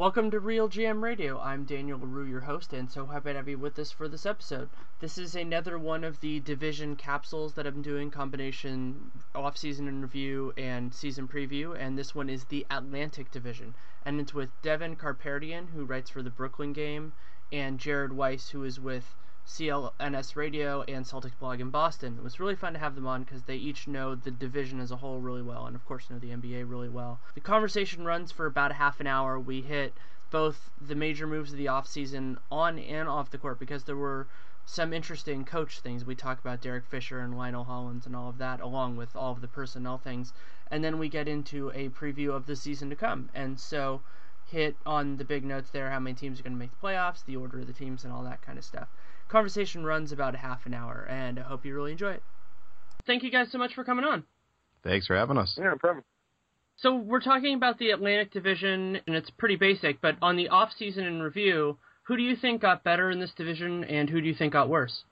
Welcome to Real GM Radio. I'm Daniel LaRue, your host, and so happy to have you with us for this episode. This is another one of the division capsules that I'm doing, combination off-season interview and season preview, and this one is the Atlantic Division, and it's with Devin Kharpertian, who writes for the Brooklyn Game, and Jared Weiss, who is with CLNS Radio and Celtics Blog in Boston. It was really fun to have them on because they each know the division as a whole really well, and of course know the NBA really well. The conversation runs for about a half an hour. We hit both the major moves of the offseason on and off the court because there were some interesting coach things. We talk about Derek Fisher and Lionel Hollins and all of that, along with all of the personnel things. And then we get into a preview of the season to come. And so hit on the big notes there how many teams are going to make the playoffs, the order of the teams, and all that kind of stuff conversation runs about a half an hour, and I hope you really enjoy it. Thank you guys so much for coming on. Thanks for having us. Yeah, no problem. So we're talking about the Atlantic Division, and it's pretty basic. But on the off season in review, who do you think got better in this division, and who do you think got worse?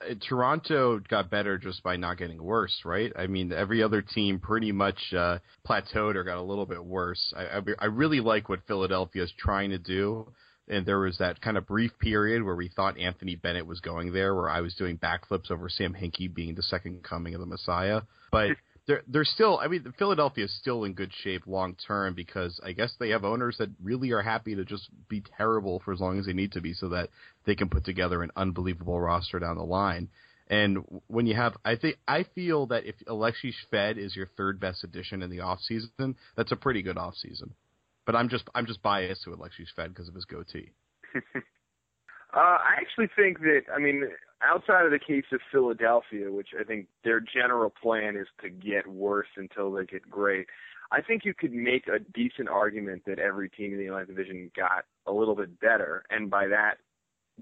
Uh, Toronto got better just by not getting worse, right? I mean, every other team pretty much uh, plateaued or got a little bit worse. I, I, I really like what Philadelphia is trying to do and there was that kind of brief period where we thought Anthony Bennett was going there, where I was doing backflips over Sam Hinkie being the second coming of the Messiah. But they're they're still, I mean, Philadelphia is still in good shape long term because I guess they have owners that really are happy to just be terrible for as long as they need to be, so that they can put together an unbelievable roster down the line. And when you have, I think I feel that if Alexi Shved is your third best addition in the off season, that's a pretty good off season. But I'm just I'm just biased to Alexei Shved because of his goatee. uh, I actually think that I mean outside of the case of Philadelphia, which I think their general plan is to get worse until they get great. I think you could make a decent argument that every team in the Atlantic Division got a little bit better, and by that,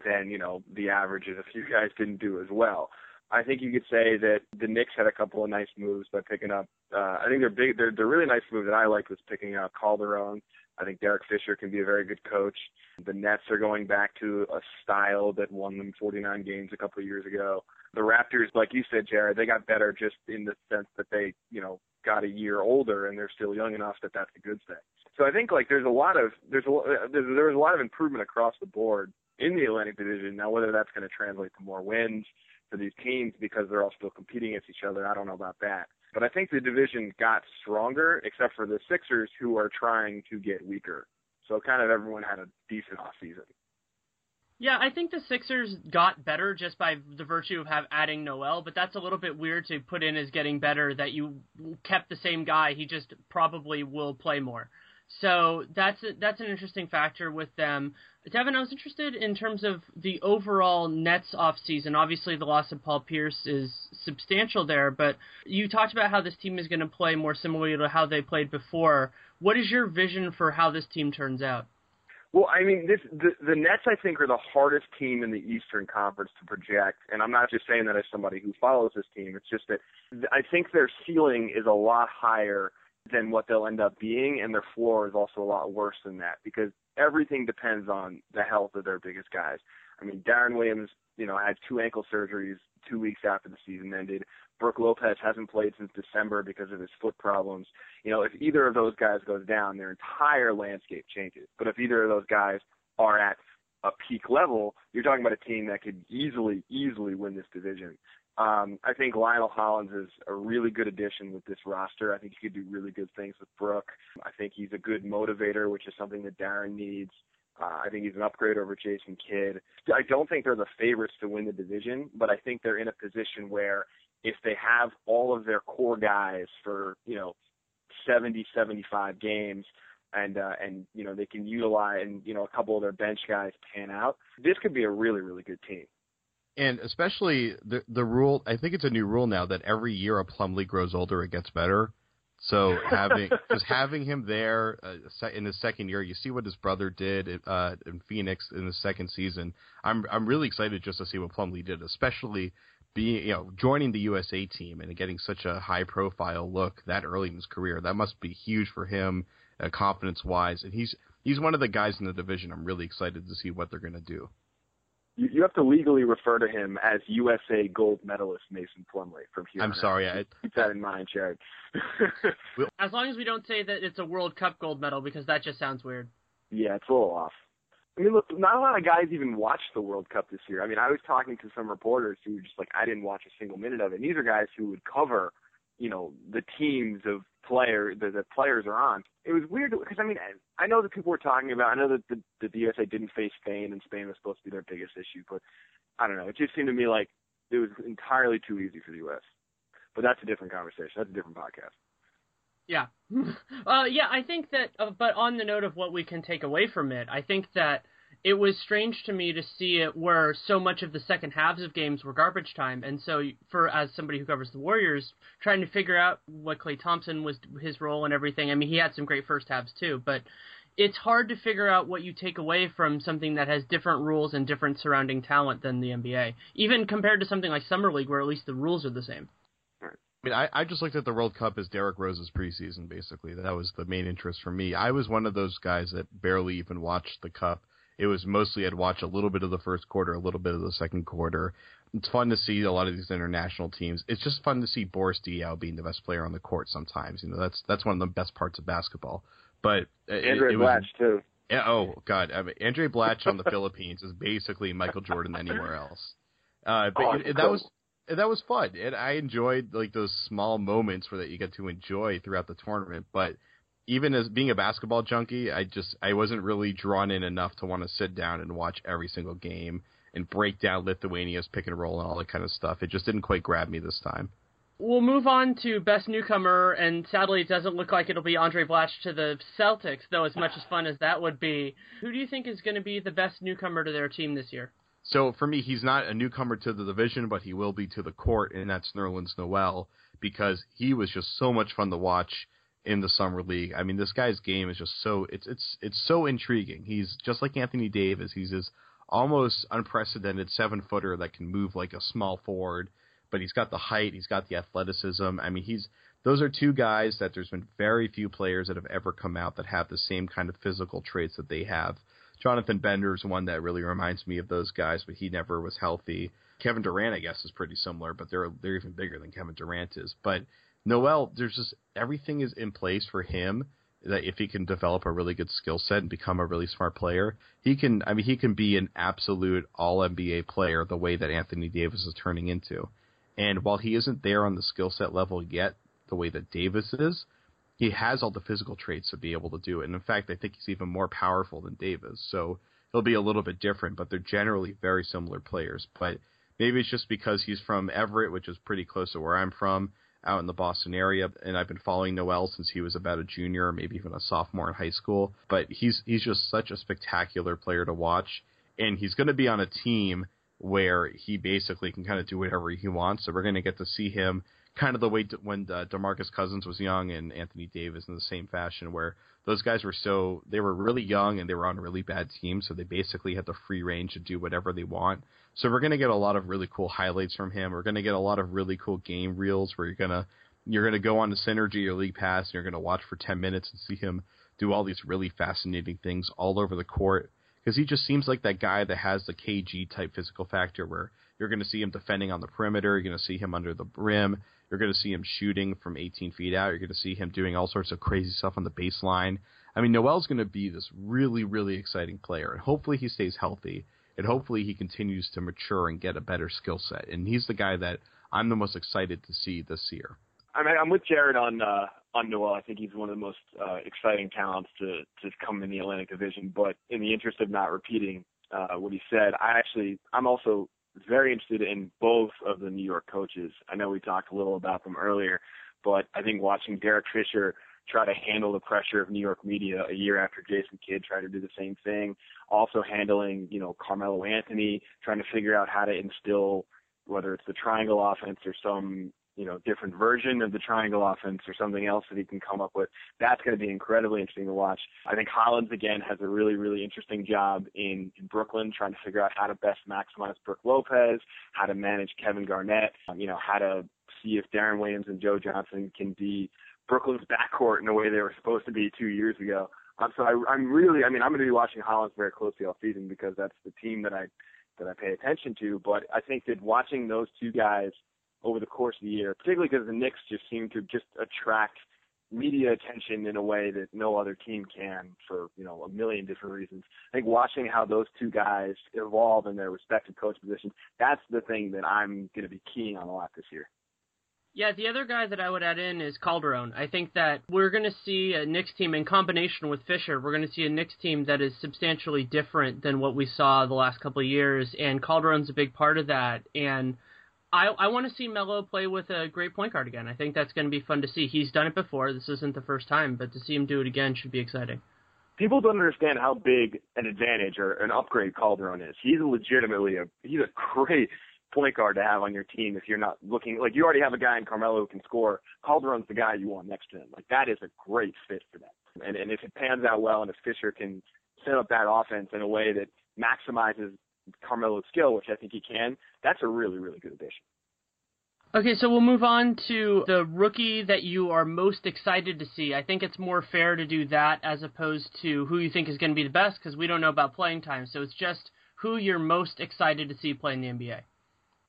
then you know the average is a few guys didn't do as well. I think you could say that the Knicks had a couple of nice moves by picking up. Uh, I think they're big. They're, they're really nice move that I like was picking up Calderon. I think Derek Fisher can be a very good coach. The Nets are going back to a style that won them 49 games a couple of years ago. The Raptors, like you said, Jared, they got better just in the sense that they, you know, got a year older and they're still young enough that that's a good thing. So I think like there's a lot of there's a there's, there's a lot of improvement across the board in the Atlantic Division. Now whether that's going to translate to more wins for these teams because they're all still competing against each other, I don't know about that. But I think the division got stronger, except for the Sixers, who are trying to get weaker. So kind of everyone had a decent off season. Yeah, I think the Sixers got better just by the virtue of have adding Noel, but that's a little bit weird to put in as getting better that you kept the same guy. He just probably will play more. So that's a, that's an interesting factor with them. Devin, I was interested in terms of the overall Nets off season. Obviously, the loss of Paul Pierce is substantial there, but you talked about how this team is going to play more similarly to how they played before. What is your vision for how this team turns out? Well, I mean, this the the Nets I think are the hardest team in the Eastern Conference to project, and I'm not just saying that as somebody who follows this team. It's just that I think their ceiling is a lot higher than what they'll end up being, and their floor is also a lot worse than that because everything depends on the health of their biggest guys. I mean, Deron Williams, you know, had two ankle surgeries two weeks after the season ended. Brook Lopez hasn't played since December because of his foot problems. You know, if either of those guys goes down, their entire landscape changes. But if either of those guys are at a peak level, you're talking about a team that could easily, easily win this division. Um, I think Lionel Hollins is a really good addition with this roster. I think he could do really good things with Brook. I think he's a good motivator, which is something that Deron needs. Uh, I think he's an upgrade over Jason Kidd. I don't think they're the favorites to win the division, but I think they're in a position where if they have all of their core guys for, you know, 70, 75 games, and uh, and you know they can utilize and you know a couple of their bench guys pan out. This could be a really really good team. And especially the the rule, I think it's a new rule now that every year a Plumlee grows older, it gets better. So having just having him there uh, in his second year, you see what his brother did uh, in Phoenix in the second season. I'm I'm really excited just to see what Plumlee did, especially being you know joining the USA team and getting such a high profile look that early in his career. That must be huge for him, uh, confidence wise. And he's he's one of the guys in the division. I'm really excited to see what they're going to do. You, you have to legally refer to him as USA gold medalist Mason Plumlee from here. I'm sorry, I, keep that in mind, Jared. as long as we don't say that it's a World Cup gold medal because that just sounds weird. Yeah, it's a little off. I mean, look, not a lot of guys even watched the World Cup this year. I mean, I was talking to some reporters who were just like, I didn't watch a single minute of it. And these are guys who would cover, you know, the teams of player that the players are on. It was weird because I mean, I know that people were talking about. I know that the, that the USA didn't face Spain, and Spain was supposed to be their biggest issue. But I don't know. It just seemed to me like it was entirely too easy for the U.S. But that's a different conversation. That's a different podcast. Yeah. uh, yeah, I think that, uh, but on the note of what we can take away from it, I think that it was strange to me to see it where so much of the second halves of games were garbage time. And so, for as somebody who covers the Warriors, trying to figure out what Klay Thompson was his role and everything. I mean, he had some great first halves too, but it's hard to figure out what you take away from something that has different rules and different surrounding talent than the NBA, even compared to something like Summer League, where at least the rules are the same. I mean, I, I just looked at the World Cup as Derrick Rose's preseason, basically. That was the main interest for me. I was one of those guys that barely even watched the Cup. It was mostly I'd watch a little bit of the first quarter, a little bit of the second quarter. It's fun to see a lot of these international teams. It's just fun to see Boris Diaw being the best player on the court sometimes. You know, that's that's one of the best parts of basketball. But Andray Blatche too. Yeah, oh God, I mean, Andray Blatche on the Philippines is basically Michael Jordan anywhere else. Uh, but oh, it, it, that was that was fun, and I enjoyed like those small moments where that you get to enjoy throughout the tournament. But even as being a basketball junkie, I just I wasn't really drawn in enough to want to sit down and watch every single game and break down Lithuania's pick and roll and all that kind of stuff. It just didn't quite grab me this time. We'll move on to best newcomer, and sadly, it doesn't look like it'll be Andray Blatche to the Celtics. Though, as much as fun as that would be, who do you think is going to be the best newcomer to their team this year? So for me, he's not a newcomer to the division, but he will be to the court, and that's Nerlens Noel because he was just so much fun to watch in the summer league. I mean, this guy's game is just so it's it's it's so intriguing. He's just like Anthony Davis. He's this almost unprecedented seven footer that can move like a small forward, but he's got the height, he's got the athleticism. I mean, he's those are two guys that there's been very few players that have ever come out that have the same kind of physical traits that they have. Jonathan Bender's one that really reminds me of those guys, but he never was healthy. Kevin Durant, I guess, is pretty similar, but they're they're even bigger than Kevin Durant is. But Noel, there's just everything is in place for him that if he can develop a really good skill set and become a really smart player, he can. I mean, he can be an absolute All NBA player the way that Anthony Davis is turning into. And while he isn't there on the skill set level yet, the way that Davis is, he has all the physical traits to be able to do it. And in fact, I think he's even more powerful than Davis. So he'll be a little bit different, but they're generally very similar players. But maybe it's just because he's from Everett, which is pretty close to where I'm from out in the Boston area, and I've been following Noel since he was about a junior or maybe even a sophomore in high school. But he's he's just such a spectacular player to watch, and he's going to be on a team where he basically can kind of do whatever he wants. So we're going to get to see him kind of the way when uh, DeMarcus Cousins was young and Anthony Davis in the same fashion, where those guys were so they were really young and they were on really bad teams, so they basically had the free range to do whatever they want. So we're going to get a lot of really cool highlights from him. We're going to get a lot of really cool game reels where you're going to you're going to go on to Synergy or League Pass and you're going to watch for 10 minutes and see him do all these really fascinating things all over the court because he just seems like that guy that has the KG type physical factor where you're going to see him defending on the perimeter, you're going to see him under the rim, you're going to see him shooting from 18 feet out, you're going to see him doing all sorts of crazy stuff on the baseline. I mean, Noel's going to be this really, really exciting player, and hopefully he stays healthy, and hopefully he continues to mature and get a better skill set. And he's the guy that I'm the most excited to see this year. I mean, I'm with Jared on uh, on Noel. I think he's one of the most uh, exciting talents to to come in the Atlantic Division. But in the interest of not repeating uh, what he said, I actually I'm also very interested in both of the New York coaches. I know we talked a little about them earlier, but I think watching Derek Fisher try to handle the pressure of New York media a year after Jason Kidd tried to do the same thing, also handling you know Carmelo Anthony, trying to figure out how to instill whether it's the triangle offense or some you know, different version of the triangle offense or something else that he can come up with. That's going to be incredibly interesting to watch. I think Hollins again has a really, really interesting job in, in Brooklyn, trying to figure out how to best maximize Brook Lopez, how to manage Kevin Garnett, um, you know, how to see if Deron Williams and Joe Johnson can be Brooklyn's backcourt in the way they were supposed to be two years ago. Um, so I, I'm really, I mean, I'm going to be watching Hollins very closely all season because that's the team that I that I pay attention to. But I think that watching those two guys over the course of the year, particularly because the Knicks just seem to just attract media attention in a way that no other team can for, you know, a million different reasons. I think watching how those two guys evolve in their respective coach positions, that's the thing that I'm going to be keying on a lot this year. Yeah, the other guy that I would add in is Calderon. I think that we're going to see a Knicks team in combination with Fisher. We're going to see a Knicks team that is substantially different than what we saw the last couple of years, and Calderon's a big part of that. And I I want to see Melo play with a great point guard again. I think that's going to be fun to see. He's done it before. This isn't the first time, but to see him do it again should be exciting. People don't understand how big an advantage or an upgrade Calderon is. He's legitimately a he's a great point guard to have on your team if you're not looking like you already have a guy in Carmelo who can score. Calderon's the guy you want next to him. Like that is a great fit for them. And and if it pans out well and if Fisher can set up that offense in a way that maximizes Carmelo's skill, which I think he can, that's a really, really good addition. Okay, so we'll move on to the rookie that you are most excited to see. I think it's more fair to do that as opposed to who you think is going to be the best because we don't know about playing time. So it's just who you're most excited to see play in the NBA.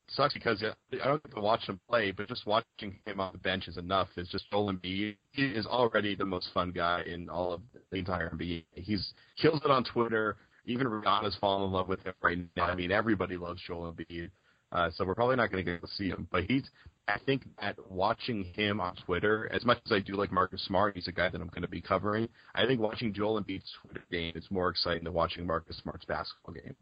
Sucks because yeah I don't get to watch him play, but just watching him on the bench is enough. It's just Joel Embiid. He is already the most fun guy in all of the entire NBA. He's kills it on Twitter. Even Rihanna's fallen in love with him right now. I mean, everybody loves Joel Embiid. Uh, so we're probably not going to get to see him. But he's, I think that watching him on Twitter, as much as I do like Marcus Smart, he's a guy that I'm going to be covering. I think watching Joel Embiid's Twitter game is more exciting than watching Marcus Smart's basketball game.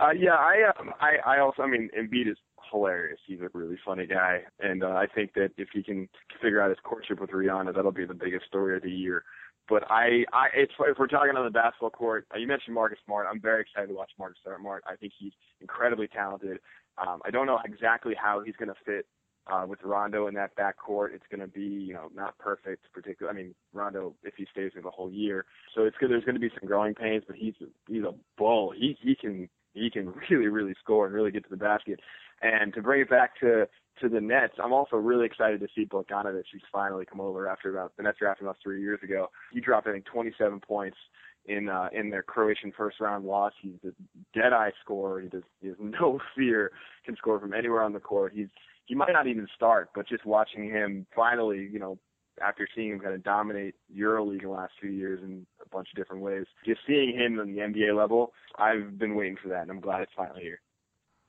Uh, yeah, I, um, I, I also, I mean, Embiid is hilarious. He's a really funny guy, and uh, I think that if he can figure out his courtship with Rihanna, that'll be the biggest story of the year. But I, I, it's if we're talking on the basketball court, uh, you mentioned Marcus Smart. I'm very excited to watch Marcus Smart. I think he's incredibly talented. Um, I don't know exactly how he's going to fit uh, with Rondo in that backcourt. It's going to be, you know, not perfect, particularly. I mean, Rondo if he stays there the whole year, so it's good. There's going to be some growing pains, but he's he's a bull. He he can he can really really score and really get to the basket. And to bring it back to to the Nets, I'm also really excited to see Bogdanovic. He's finally come over after about the Nets drafted about three years ago. He dropped I think 27 points in uh, in their Croatian first round loss. He's a dead eye scorer. He does he has no fear. Can score from anywhere on the court. He's he might not even start, but just watching him finally, you know, after seeing him kind of dominate EuroLeague in the last few years in a bunch of different ways, just seeing him on the NBA level, I've been waiting for that, and I'm glad it's finally here.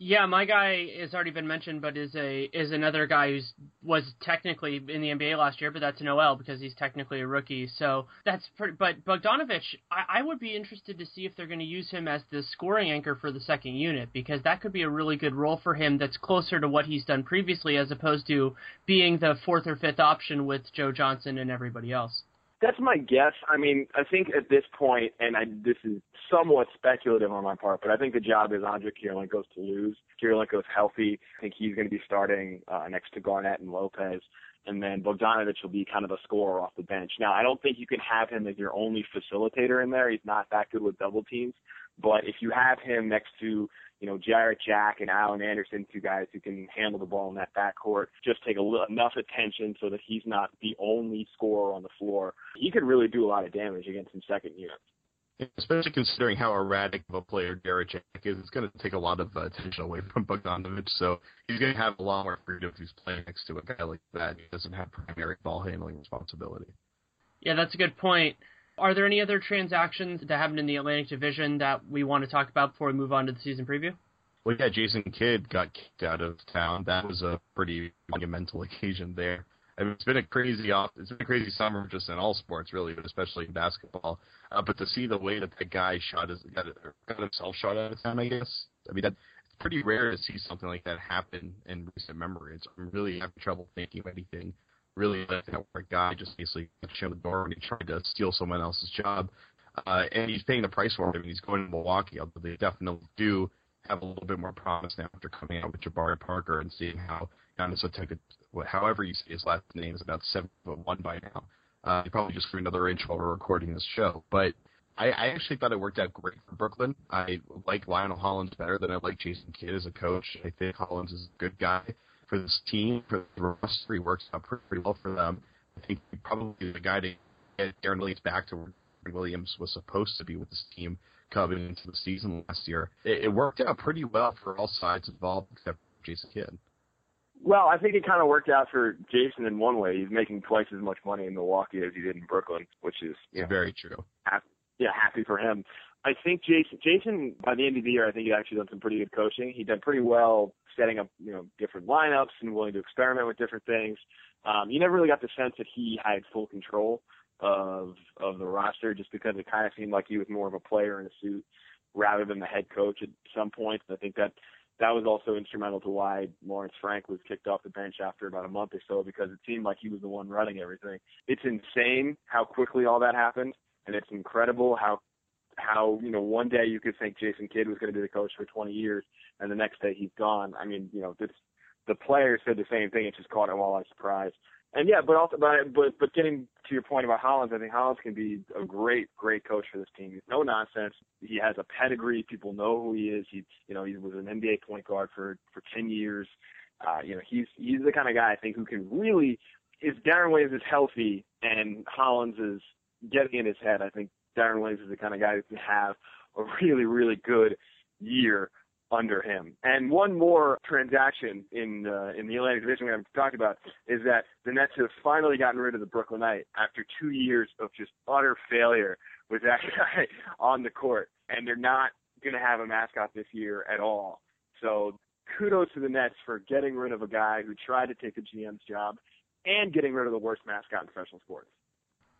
Yeah, my guy has already been mentioned, but is a is another guy who's was technically in the NBA last year, but that's an Noel because he's technically a rookie. So that's pretty. But Bogdanovic, I, I would be interested to see if they're going to use him as the scoring anchor for the second unit because that could be a really good role for him. That's closer to what he's done previously, as opposed to being the fourth or fifth option with Joe Johnson and everybody else. That's my guess. I mean, I think at this point, and I, this is somewhat speculative on my part, but I think the job is Andre Kirilenko's to lose. Kirilenko's healthy. I think he's going to be starting uh, next to Garnett and Lopez. And then Bogdanovich will be kind of a scorer off the bench. Now, I don't think you can have him as your only facilitator in there. He's not that good with double teams. But if you have him next to you know, Jarrett Jack and Alan Anderson, two guys who can handle the ball in that backcourt, just take a little, enough attention so that he's not the only scorer on the floor. He could really do a lot of damage against some second units. Especially considering how erratic of a player Jarrett Jack is, it's going to take a lot of uh, attention away from Bogdanovich. So he's going to have a lot more freedom if he's playing next to a guy like that. He doesn't have primary ball handling responsibility. Yeah, that's a good point. Are there any other transactions that happened in the Atlantic Division that we want to talk about before we move on to the season preview? Well, yeah, Jason Kidd got kicked out of town. That was a pretty monumental occasion there. I mean, it's been a crazy off. It's been a crazy summer just in all sports, really, but especially in basketball. Uh, but to see the way that that guy shot his got, got himself shot out of town, I guess. I mean, that it's pretty rare to see something like that happen in recent memory. It's, I'm really having trouble thinking of anything really like that where a guy just basically shut the door when he tried to steal someone else's job. Uh, and he's paying the price for it. I mean, he's going to Milwaukee, although they definitely do have a little bit more promise now after coming out with Jabari Parker and seeing how Giannis Antetokounmpo, however you say his last name, is about seven foot one by now. Uh, he probably just grew another inch while we're recording this show. But I, I actually thought it worked out great for Brooklyn. I like Lionel Hollins better than I like Jason Kidd as a coach. I think Hollins is a good guy for this team, for the roster. He works out pretty well for them. I think probably the guy to get Deron Williams back to where Williams was supposed to be with this team coming into the season last year. It, it worked out pretty well for all sides involved except Jason Kidd. Well, I think it kind of worked out for Jason in one way. He's making twice as much money in Milwaukee as he did in Brooklyn, which is yeah, very true. Happy, yeah, happy for him. I think Jason, Jason, by the end of the year, I think he actually done some pretty good coaching. He did pretty well setting up, you know, different lineups and willing to experiment with different things. Um, you never really got the sense that he had full control of of the roster, just because it kind of seemed like he was more of a player in a suit rather than the head coach at some points. I think that that was also instrumental to why Lawrence Frank was kicked off the bench after about a month or so because it seemed like he was the one running everything. It's insane how quickly all that happened, and it's incredible how how you know one day you could think Jason Kidd was going to be the coach for 20 years, and the next day he's gone. I mean, you know, this, the players said the same thing. It just caught them all by surprise. And yeah, but also, but but but getting to your point about Hollins, I think Hollins can be a great great coach for this team. No nonsense. He has a pedigree. People know who he is. He you know he was an NBA point guard for for 10 years. Uh, you know he's he's the kind of guy I think who can really if Deron Williams is healthy and Hollins is getting in his head, I think Deron Williams is the kind of guy who can have a really, really good year under him. And one more transaction in uh, in the Atlantic Division we haven't talked about is that the Nets have finally gotten rid of the Brooklynite after two years of just utter failure with that guy on the court, and they're not going to have a mascot this year at all. So kudos to the Nets for getting rid of a guy who tried to take the GM's job and getting rid of the worst mascot in professional sports.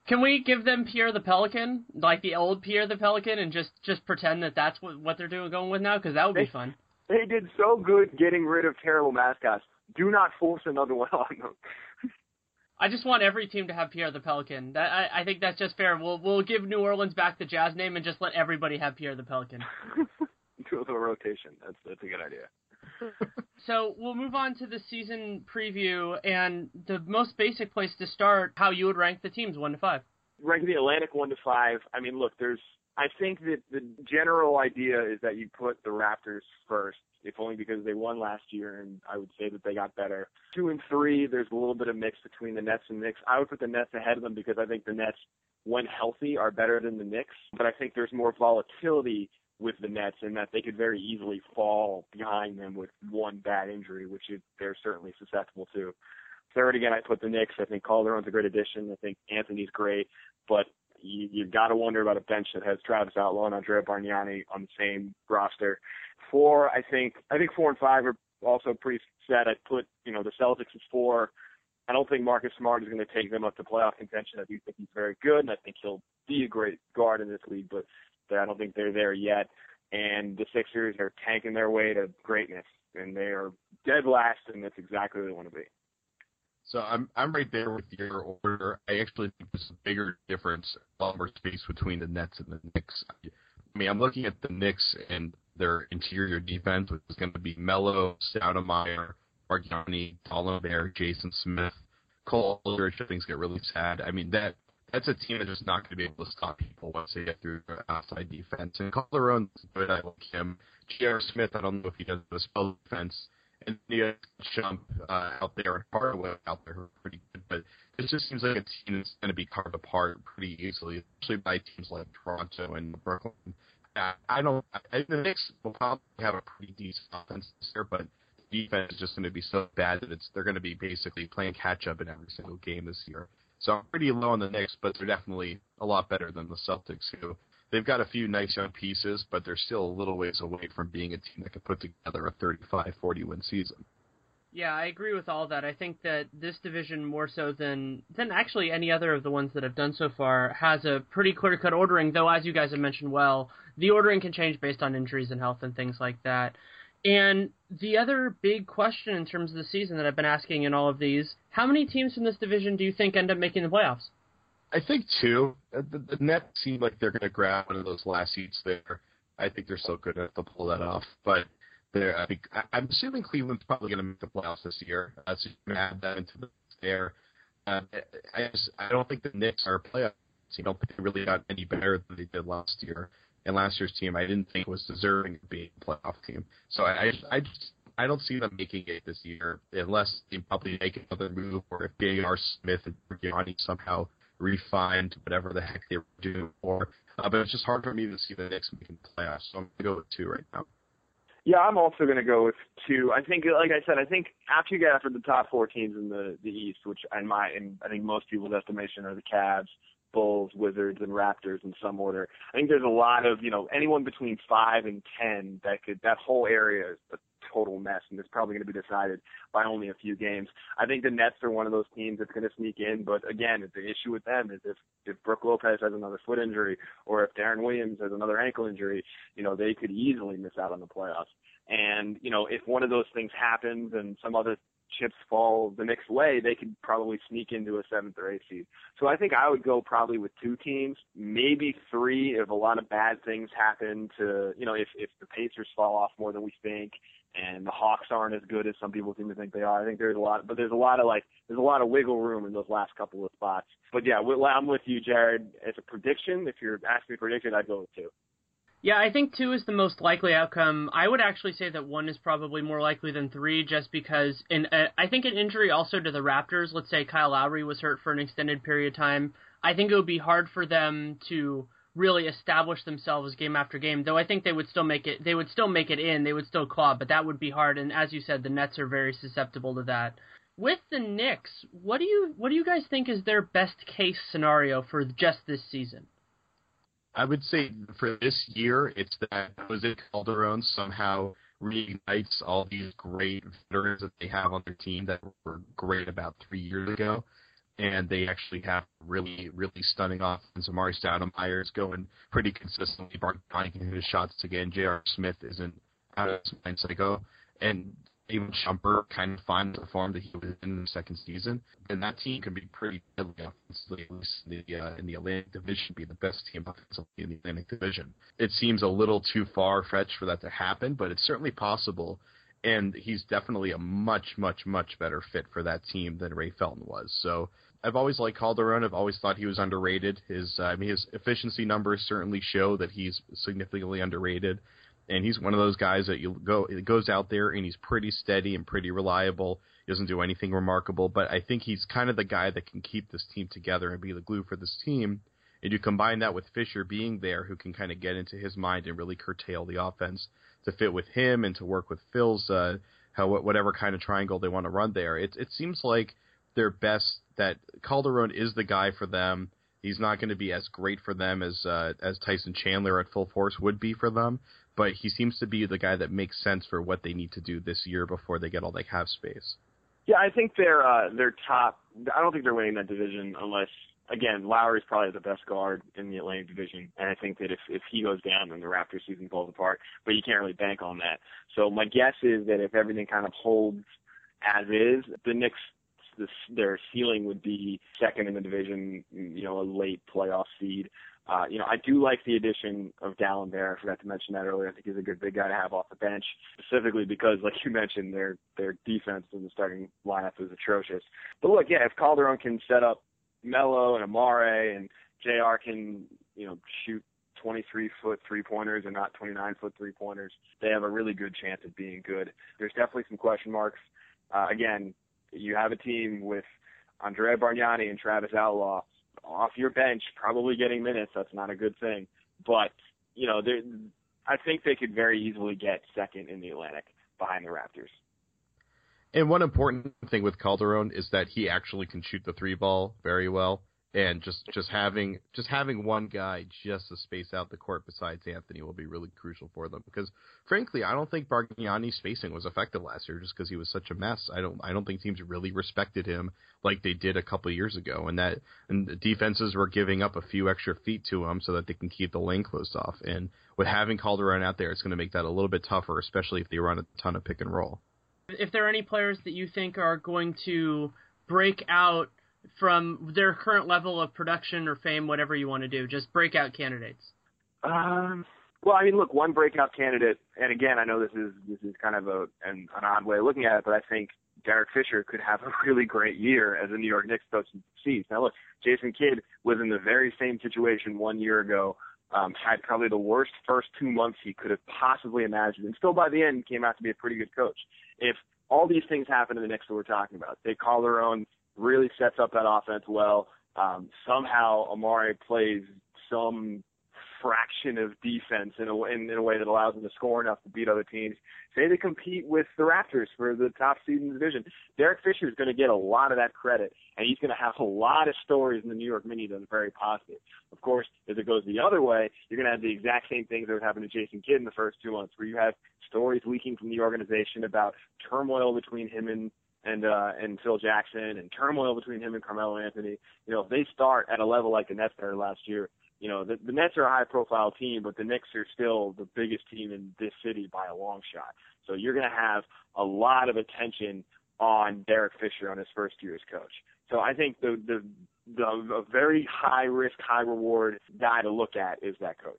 Can we give them Pierre the Pelican, like the old Pierre the Pelican, and just just pretend that that's what what they're doing going with now? Because that would they, be fun. They did so good getting rid of terrible mascots. Do not force another one on them. I just want every team to have Pierre the Pelican. That I, I think that's just fair. We'll we'll give New Orleans back the Jazz name and just let everybody have Pierre the Pelican. Do a little rotation. That's that's a good idea. so we'll move on to the season preview, and the most basic place to start, how you would rank the teams one to five. Rank the Atlantic one to five. I mean, look, there's. I think that the general idea is that you put the Raptors first, if only because they won last year, and I would say that they got better. Two and three, there's a little bit of mix between the Nets and Knicks. I would put the Nets ahead of them because I think the Nets, when healthy, are better than the Knicks, but I think there's more volatility with the Nets and that they could very easily fall behind them with one bad injury, which they're certainly susceptible to. Third, again, I put the Knicks. I think Calderon's a great addition. I think Anthony's great, but you, you've got to wonder about a bench that has Travis Outlaw and Andrea Bargnani on the same roster. Four, I think, I think four and five are also pretty set. I put, you know, the Celtics as four. I don't think Marcus Smart is going to take them up to playoff contention. I do think he's very good, and I think he'll be a great guard in this league. But I don't think they're there yet. And the Sixers are tanking their way to greatness, and they are dead last, and that's exactly where they want to be. So I'm I'm right there with your order. I actually think there's a bigger difference, a lot more space between the Nets and the Knicks. I mean, I'm looking at the Knicks and their interior defense, which is going to be Melo, Stoudemire, Bargnani, Bear, Jason Smith, Cole Aldrich. Things get really sad. I mean that that's a team that's just not going to be able to stop people once they get through their outside defense. And Calderon's good. I like him. J.R. Smith, I don't know if he does the spell defense. And the jump uh, out there and Hardaway out there are pretty good. But it just seems like a team that's going to be carved apart pretty easily, especially by teams like Toronto and Brooklyn. I, I don't. I, the Knicks will probably have a pretty decent offense this year, but defense is just going to be so bad that it's they're going to be basically playing catch up in every single game this year. So I'm pretty low on the Knicks, but they're definitely a lot better than the Celtics, who they've got a few nice young pieces, but they're still a little ways away from being a team that could put together a 35, 40 win season. Yeah, I agree with all that. I think that this division more so than than actually any other of the ones that I've done so far has a pretty clear cut ordering. Though, as you guys have mentioned well, the ordering can change based on injuries and health and things like that. And the other big question in terms of the season that I've been asking in all of these, how many teams from this division do you think end up making the playoffs? I think two. Uh, the, the Nets seem like they're going to grab one of those last seats there. I think they're so good enough to pull that off. But they're, I think I, I'm assuming Cleveland's probably going to make the playoffs this year. Uh, so you can add that into the there. Uh, I just, I don't think the Knicks are a playoff team. I don't think they really got any better than they did last year and last year's team I didn't think was deserving of being a playoff team. So I I just I don't see them making it this year unless they probably make another move or if J.R. Smith and Gianni somehow refined whatever the heck they were doing before. Uh, but it's just hard for me to see the Knicks making the playoffs. So I'm gonna go with two right now. Yeah, I'm also going to go with two. I think, like I said, I think after you get after the top four teams in the the East, which in my, in I think most people's estimation are the Cavs, Bulls, Wizards, and Raptors in some order. I think there's a lot of, you know, anyone between five and ten that could, that whole area is a total mess, and it's probably going to be decided by only a few games. I think the Nets are one of those teams that's going to sneak in, but again, the issue with them is if if Brook Lopez has another foot injury, or if Deron Williams has another ankle injury, you know, they could easily miss out on the playoffs. And you know, if one of those things happens and some other chips fall the next way, they could probably sneak into a seventh or eighth seed. So I think I would go probably with two teams, maybe three if a lot of bad things happen to, you know, if, if the Pacers fall off more than we think and the Hawks aren't as good as some people seem to think they are. I think there's a lot, but there's a lot of like, there's a lot of wiggle room in those last couple of spots. But yeah, I'm with you, Jared. As a prediction, if you're asking me prediction, I'd go with two. Yeah, I think two is the most likely outcome. I would actually say that one is probably more likely than three, just because. and uh, I think an injury also to the Raptors. Let's say Kyle Lowry was hurt for an extended period of time. I think it would be hard for them to really establish themselves game after game. Though I think they would still make it. They would still make it in. They would still claw, but that would be hard. And as you said, the Nets are very susceptible to that. With the Knicks, what do you what do you guys think is their best case scenario for just this season? I would say for this year, it's that Jose Calderon somehow reignites all these great veterans that they have on their team that were great about three years ago. And they actually have really, really stunning offense. Amar'e Stoudemire is going pretty consistently. Bart can his shots again. J.R. Smith isn't out of his mind psycho. And even Shumpert kind of finds the form that he was in the second season, then that team can be pretty deadly offensively, at least in the, uh, in the Atlantic Division, be the best team offensively in the Atlantic Division. It seems a little too far fetched for that to happen, but it's certainly possible. And he's definitely a much, much, much better fit for that team than Ray Felton was. So I've always liked Calderon. I've always thought he was underrated. His, uh, I mean, his efficiency numbers certainly show that he's significantly underrated and he's one of those guys that you go goes out there and he's pretty steady and pretty reliable. He doesn't do anything remarkable, but I think he's kind of the guy that can keep this team together and be the glue for this team. And you combine that with Fisher being there, who can kind of get into his mind and really curtail the offense to fit with him and to work with Phil's uh, how whatever kind of triangle they want to run there. It it seems like their best that Calderon is the guy for them. He's not going to be as great for them as uh, as Tyson Chandler at full force would be for them, but he seems to be the guy that makes sense for what they need to do this year before they get all they have space. Yeah, I think they're uh, they're top. I don't think they're winning that division unless again Lowry's probably the best guard in the Atlantic Division, and I think that if if he goes down, then the Raptors season falls apart. But you can't really bank on that. So my guess is that if everything kind of holds as is, the Knicks this, their ceiling would be second in the division, you know, a late playoff seed. Uh, you know, I do like the addition of Dalembert. I forgot to mention that earlier. I think he's a good big guy to have off the bench, specifically because, like you mentioned, their their defense in the starting lineup is atrocious. But look, yeah, if Calderon can set up Melo and Amare and Jr. can, you know, shoot 23 foot three pointers and not 29 foot three pointers, they have a really good chance of being good. There's definitely some question marks. Uh, again, you have a team with Andrea Bargnani and Travis Outlaw off your bench, probably getting minutes. That's not a good thing. But, you know, I think they could very easily get second in the Atlantic behind the Raptors. And one important thing with Calderon is that he actually can shoot the three ball very well and just just having just having one guy just to space out the court besides Anthony will be really crucial for them because frankly I don't think Bargnani's spacing was effective last year just because he was such a mess. I don't I don't think teams really respected him like they did a couple years ago and that and the defenses were giving up a few extra feet to him so that they can keep the lane closed off and with having Calderon out there it's going to make that a little bit tougher especially if they run a ton of pick and roll. If there are any players that you think are going to break out from their current level of production or fame, whatever you want to do? Just breakout candidates. Um, well, I mean, look, one breakout candidate, and again, I know this is this is kind of a an, an odd way of looking at it, but I think Derek Fisher could have a really great year as a New York Knicks coach sees. Now, look, Jason Kidd was in the very same situation one year ago. Um, had probably the worst first two months he could have possibly imagined, and still by the end came out to be a pretty good coach. If all these things happen in the Knicks that we're talking about, they call their own really sets up that offense well. Um, somehow Amare plays some fraction of defense in a, in, in a way that allows them to score enough to beat other teams. Say they compete with the Raptors for the top seed in the division. Derek Fisher is going to get a lot of that credit, and he's going to have a lot of stories in the New York Mini that are very positive. Of course, if it goes the other way, you're going to have the exact same things that would happen to Jason Kidd in the first two months, where you have stories leaking from the organization about turmoil between him and and uh, and Phil Jackson and turmoil between him and Carmelo Anthony. You know, if they start at a level like the Nets are last year, you know, the, the Nets are a high profile team, but the Knicks are still the biggest team in this city by a long shot. So you're going to have a lot of attention on Derek Fisher on his first year as coach. So I think the the the a very high risk, high reward guy to look at is that coach.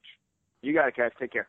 You got it, guys. Take care.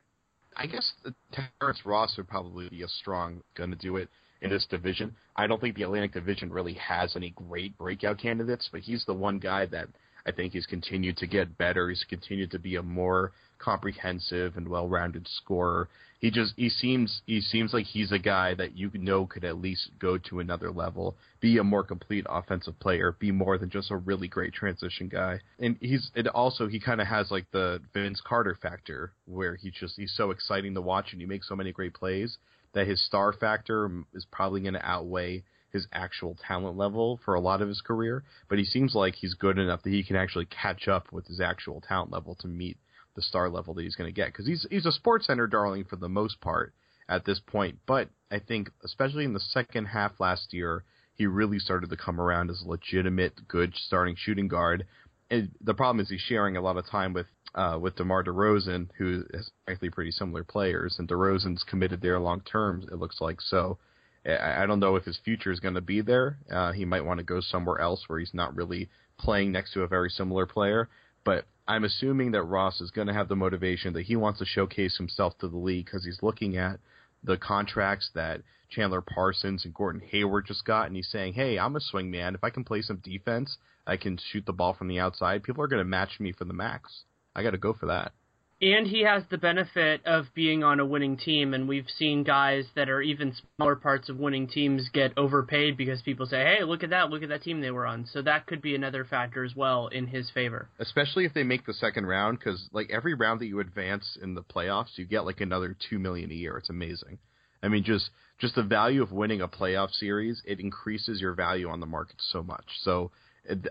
I guess the Terrence Ross would probably be a strong going to do it in this division. I don't think the Atlantic Division really has any great breakout candidates, but he's the one guy that I think he's continued to get better. He's continued to be a more comprehensive and well-rounded scorer. He just he seems he seems like he's a guy that you know could at least go to another level, be a more complete offensive player, be more than just a really great transition guy. And he's it also he kind of has like the Vince Carter factor where he just he's so exciting to watch and he makes so many great plays that his star factor is probably going to outweigh his actual talent level for a lot of his career, but he seems like he's good enough that he can actually catch up with his actual talent level to meet the star level that he's going to get because he's he's a sports center darling for the most part at this point. But I think especially in the second half last year, he really started to come around as a legitimate good starting shooting guard. And the problem is he's sharing a lot of time with uh, with DeMar DeRozan, who is actually pretty similar players, and DeRozan's committed there long term. It looks like so. I, I don't know if his future is going to be there. Uh, he might want to go somewhere else where he's not really playing next to a very similar player. But I'm assuming that Ross is going to have the motivation that he wants to showcase himself to the league because he's looking at the contracts that Chandler Parsons and Gordon Hayward just got, and he's saying, "Hey, I'm a swing man. If I can play some defense, I can shoot the ball from the outside. People are going to match me for the max." I got to go for that. And he has the benefit of being on a winning team, and we've seen guys that are even smaller parts of winning teams get overpaid because people say, "Hey, look at that! Look at that team they were on." So that could be another factor as well in his favor. Especially if they make the second round, because like every round that you advance in the playoffs, you get like another two million a year. It's amazing. I mean, just just the value of winning a playoff series, it increases your value on the market so much. So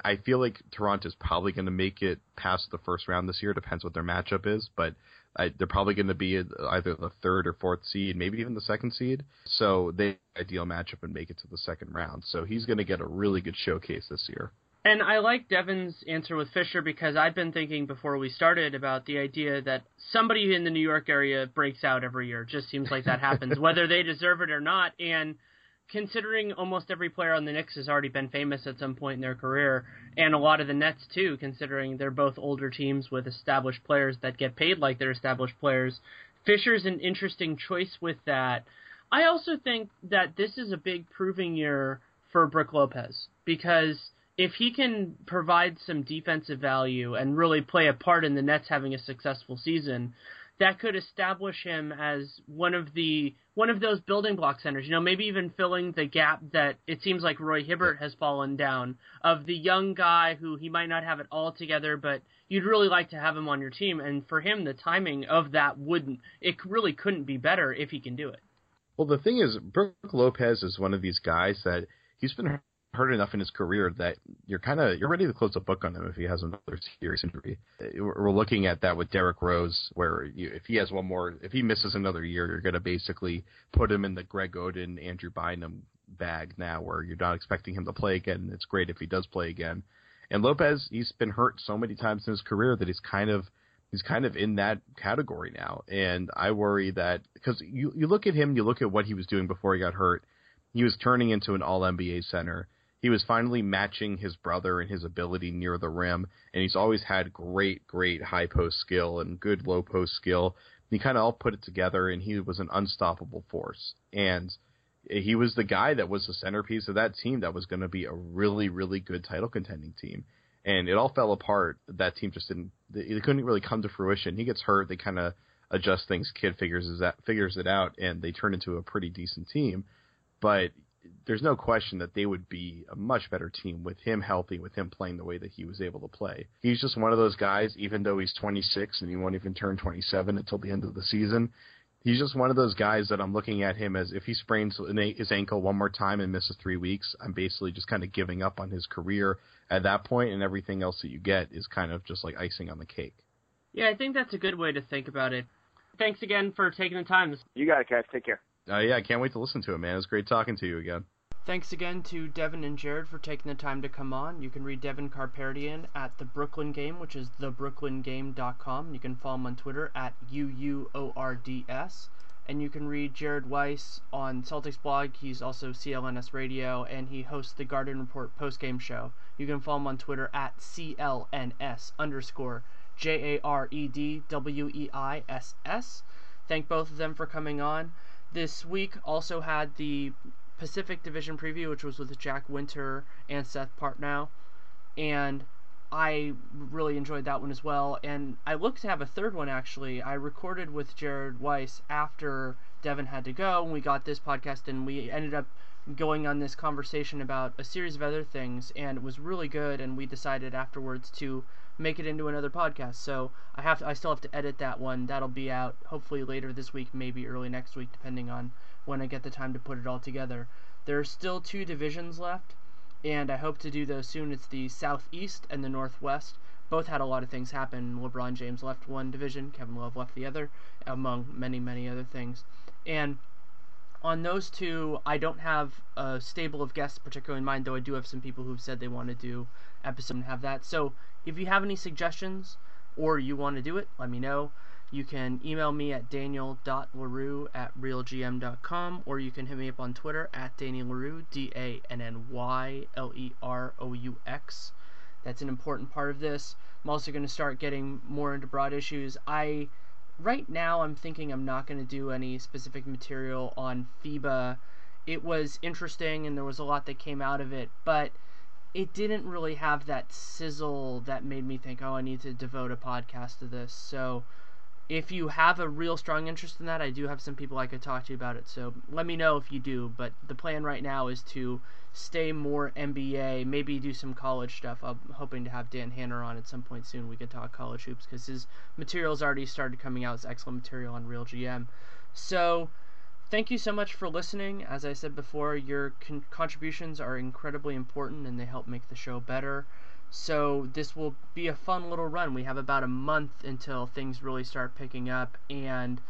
I feel like Toronto's probably going to make it past the first round this year. Depends what their matchup is, but I, they're probably going to be either the third or fourth seed, maybe even the second seed. So they ideal matchup and make it to the second round. So he's going to get a really good showcase this year. And I like Devin's answer with Fisher because I've been thinking before we started about the idea that somebody in the New York area breaks out every year. It just seems like that happens, whether they deserve it or not. And considering almost every player on the Knicks has already been famous at some point in their career, and a lot of the Nets too, considering they're both older teams with established players that get paid like they're established players. Fisher's an interesting choice with that. I also think that this is a big proving year for Brook Lopez because if he can provide some defensive value and really play a part in the Nets having a successful season, that could establish him as one of the one of those building block centers. You know, maybe even filling the gap that it seems like Roy Hibbert has fallen down of the young guy who he might not have it all together, but you'd really like to have him on your team. And for him, the timing of that wouldn't it really couldn't be better if he can do it. Well, the thing is, Brook Lopez is one of these guys that he's been hurt enough in his career that you're kind of you're ready to close the book on him if he has another serious injury. Uh, we're looking at that with Derrick Rose, where you, if he has one more, if he misses another year, you're going to basically put him in the Greg Oden, Andrew Bynum bag now, where you're not expecting him to play again. It's great if he does play again. And Lopez, he's been hurt so many times in his career that he's kind of he's kind of in that category now. And I worry that because you you look at him, you look at what he was doing before he got hurt. He was turning into an All NBA center he was finally matching his brother in his ability near the rim, and he's always had great, great high post skill and good low post skill. He kind of all put it together, and he was an unstoppable force. And he was the guy that was the centerpiece of that team that was going to be a really, really good title contending team. And it all fell apart. That team just didn't. It couldn't really come to fruition. He gets hurt. They kind of adjust things. Kidd figures is that figures it out, and they turn into a pretty decent team. But there's no question that they would be a much better team with him healthy, with him playing the way that he was able to play. He's just one of those guys, even though he's 26 and he won't even turn 27 until the end of the season. He's just one of those guys that I'm looking at him as if he sprains his ankle one more time and misses three weeks, I'm basically just kind of giving up on his career at that point, and everything else that you get is kind of just like icing on the cake. Yeah, I think that's a good way to think about it. Thanks again for taking the time. You got it, guys. Take care. Uh, yeah, I can't wait to listen to it, man. It's great talking to you again. Thanks again to Devin and Jared for taking the time to come on. You can read Devin Kharpertian at The Brooklyn Game, which is thebrooklyngame.com. You can follow him on Twitter at UUORDS. And you can read Jared Weiss on Celtics blog. He's also CLNS Radio, and he hosts the Garden Report post-game show. You can follow him on Twitter at CLNS underscore J-A-R-E-D-W-E-I-S-S. Thank both of them for coming on. This week also had the Pacific Division preview, which was with Jack Winter and Seth Partnow, and I really enjoyed that one as well. And I looked to have a third one actually. I recorded with Jared Weiss after Devin had to go, and we got this podcast, and we ended up going on this conversation about a series of other things, and it was really good. And we decided afterwards to make it into another podcast. So I have to, I still have to edit that one. That'll be out hopefully later this week, maybe early next week, depending on when I get the time to put it all together. There are still two divisions left, and I hope to do those soon. It's the Southeast and the Northwest. Both had a lot of things happen. LeBron James left one division, Kevin Love left the other, among many, many other things. And on those two, I don't have a stable of guests particularly in mind, though I do have some people who've said they want to do episode and have that. So if you have any suggestions or you want to do it, let me know. You can email me at daniel.leroux at realgm.com or you can hit me up on Twitter at Daniel Leroux, D A N N Y L E R O U X. That's an important part of this. I'm also going to start getting more into broad issues. I right now I'm thinking I'm not going to do any specific material on FIBA. It was interesting and there was a lot that came out of it, but it didn't really have that sizzle that made me think, oh, I need to devote a podcast to this. So if you have a real strong interest in that, I do have some people I could talk to about it. So let me know if you do. But the plan right now is to stay more NBA, maybe do some college stuff. I'm hoping to have Dan Hanner on at some point soon. We could talk college hoops because his material's already started coming out. It's excellent material on Real GM. So thank you so much for listening. As I said before, your con- contributions are incredibly important and they help make the show better. So this will be a fun little run. We have about a month until things really start picking up and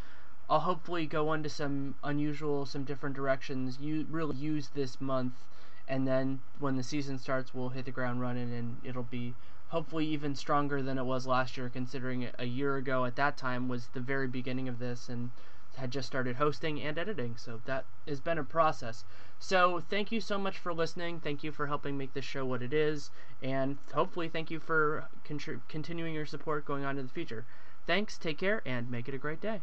I'll hopefully go into some unusual, some different directions. You really use this month and then when the season starts, we'll hit the ground running and it'll be hopefully even stronger than it was last year considering a year ago at that time was the very beginning of this and had just started hosting and editing, so that has been a process. So thank you so much for listening. Thank you for helping make this show what it is, and hopefully thank you for continuing your support going on to the future. Thanks, take care, and make it a great day.